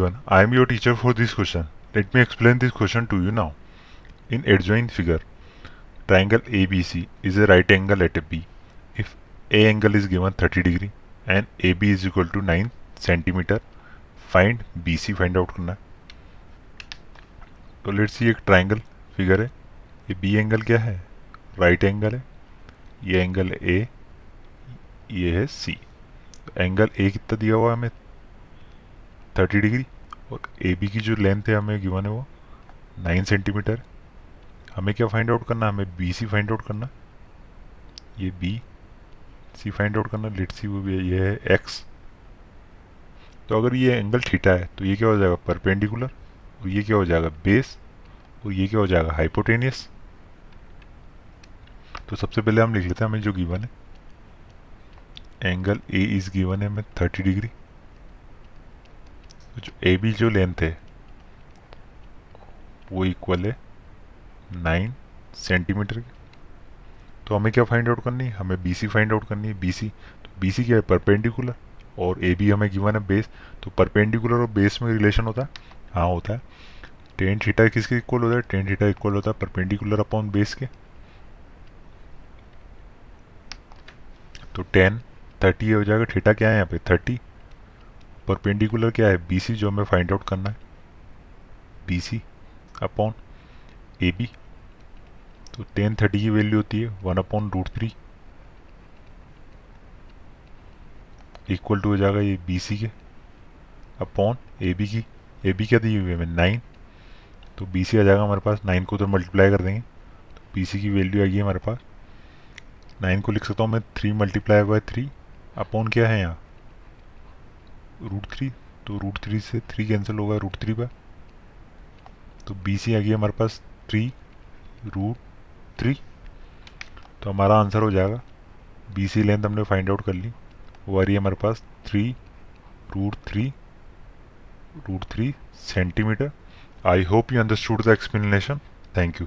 everyone, I am your teacher for this question. Let me explain this question to you now. In adjoint figure, triangle ABC is a right angle at B. If A angle is given 30 degree and AB is equal to 9 centimeter, find BC find out करना है तो let's see एक triangle figure है ये B angle क्या है right right angle है ये एंगल ए ये है सी एंगल ए कितना दिया हुआ है हमें 30 डिग्री और ए बी की जो लेंथ है हमें गिवन है वो नाइन सेंटीमीटर हमें क्या फाइंड आउट करना? हमें बी सी फाइंड आउट करना। ये बी सी फाइंड आउट करना लेट सी वो भी है, ये है एक्स तो अगर ये एंगल थीटा है तो ये क्या हो जाएगा? परपेंडिकुलर और ये क्या हो जाएगा? बेस और ये क्या हो जाएगा? हाइपोटेनियस तो सबसे पहले हम लिख लेते हैं, हमें जो गिवन है। एंगल ए इज़ गिवन है हमें थर्टी डिग्री जो ए बी जो लेंथ है, वो इक्वल है नाइन सेंटीमीटर की। तो हमें क्या फाइंड आउट करनी है? हमें बी सी फाइंड आउट करनी है। बी सी तो बी सी क्या है? परपेंडिकुलर और ए बी हमें गिवन है बेस तो परपेंडिकुलर और बेस में रिलेशन होता है। हाँ होता है। टेन थीटा किसके इक्वल होता है? टेन थीटा इक्वल होता है परपेंडिकुलर अपॉन बेस के। तो टेन थर्टी हो जाएगा। थीटा क्या है यहाँ पे? थर्टी परपेंडिकुलर क्या है? बी सी जो हमें फाइंड आउट करना है। B C upon A B तो टेन थर्टी की वैल्यू होती है one upon root three equal to हो जाएगा ये बी सी के। अपॉन ए बी की ए बी क्या दी हुई है नाइन तो बी सी आ जाएगा हमारे पास। नाइन को उधर मल्टीप्लाई कर देंगे। तो बी सी की वैल्यू आएगी हमारे पास। नाइन को लिख सकता हूँ मैं three multiply by three upon क्या है यहाँ? रूट थ्री तो रूट थ्री से थ्री कैंसिल होगा रूट थ्री पर तो बी सी आ गई हमारे पास थ्री रूट थ्री तो हमारा आंसर हो जाएगा। बी सी लेंथ हमने फाइंड आउट कर ली। वो आ रही है हमारे पास three root three root three centimetre I hope you understood the explanation thank you